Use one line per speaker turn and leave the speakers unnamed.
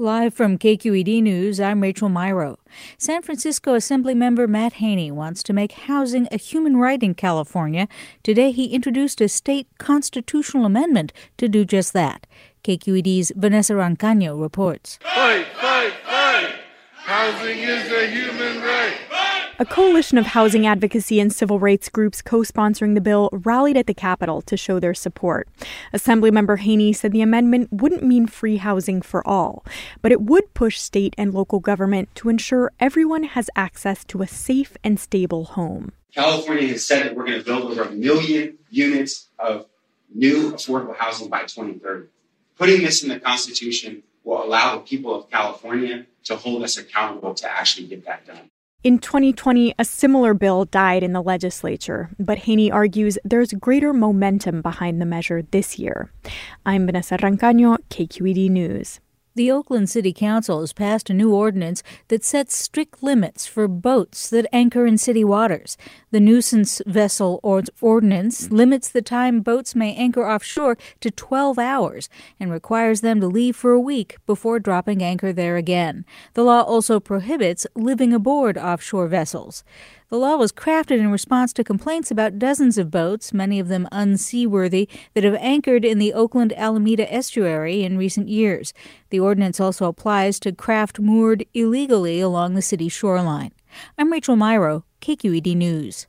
Live from KQED News, I'm Rachel Myrow. San Francisco Assemblymember Matt Haney wants to make housing a human right in California. Today, he introduced a state constitutional amendment to do just that. KQED's Vanessa Rancaño reports.
Fight, fight, fight! Housing is a human right.
A coalition of housing advocacy and civil rights groups co sponsoring the bill rallied at the Capitol to show their support. Assemblymember Haney said the amendment wouldn't mean free housing for all, but it would push state and local government to ensure everyone has access to a safe and stable home.
California has said that we're going to build over a million units of new affordable housing by 2030. Putting this in the Constitution will allow the people of California to hold us accountable to actually get that done.
In 2020, a similar bill died in the legislature, but Haney argues there's greater momentum behind the measure this year. I'm Vanessa Rancaño, KQED News.
The Oakland City Council has passed a new ordinance that sets strict limits for boats that anchor in city waters. The nuisance vessel ordinance limits the time boats may anchor offshore to 12 hours and requires them to leave for a week before dropping anchor there again. The law also prohibits living aboard offshore vessels. The law was crafted in response to complaints about dozens of boats, many of them unseaworthy, that have anchored in the Oakland Alameda estuary in recent years. The ordinance also applies to craft moored illegally along the city's shoreline. I'm Rachel Myrow, KQED News.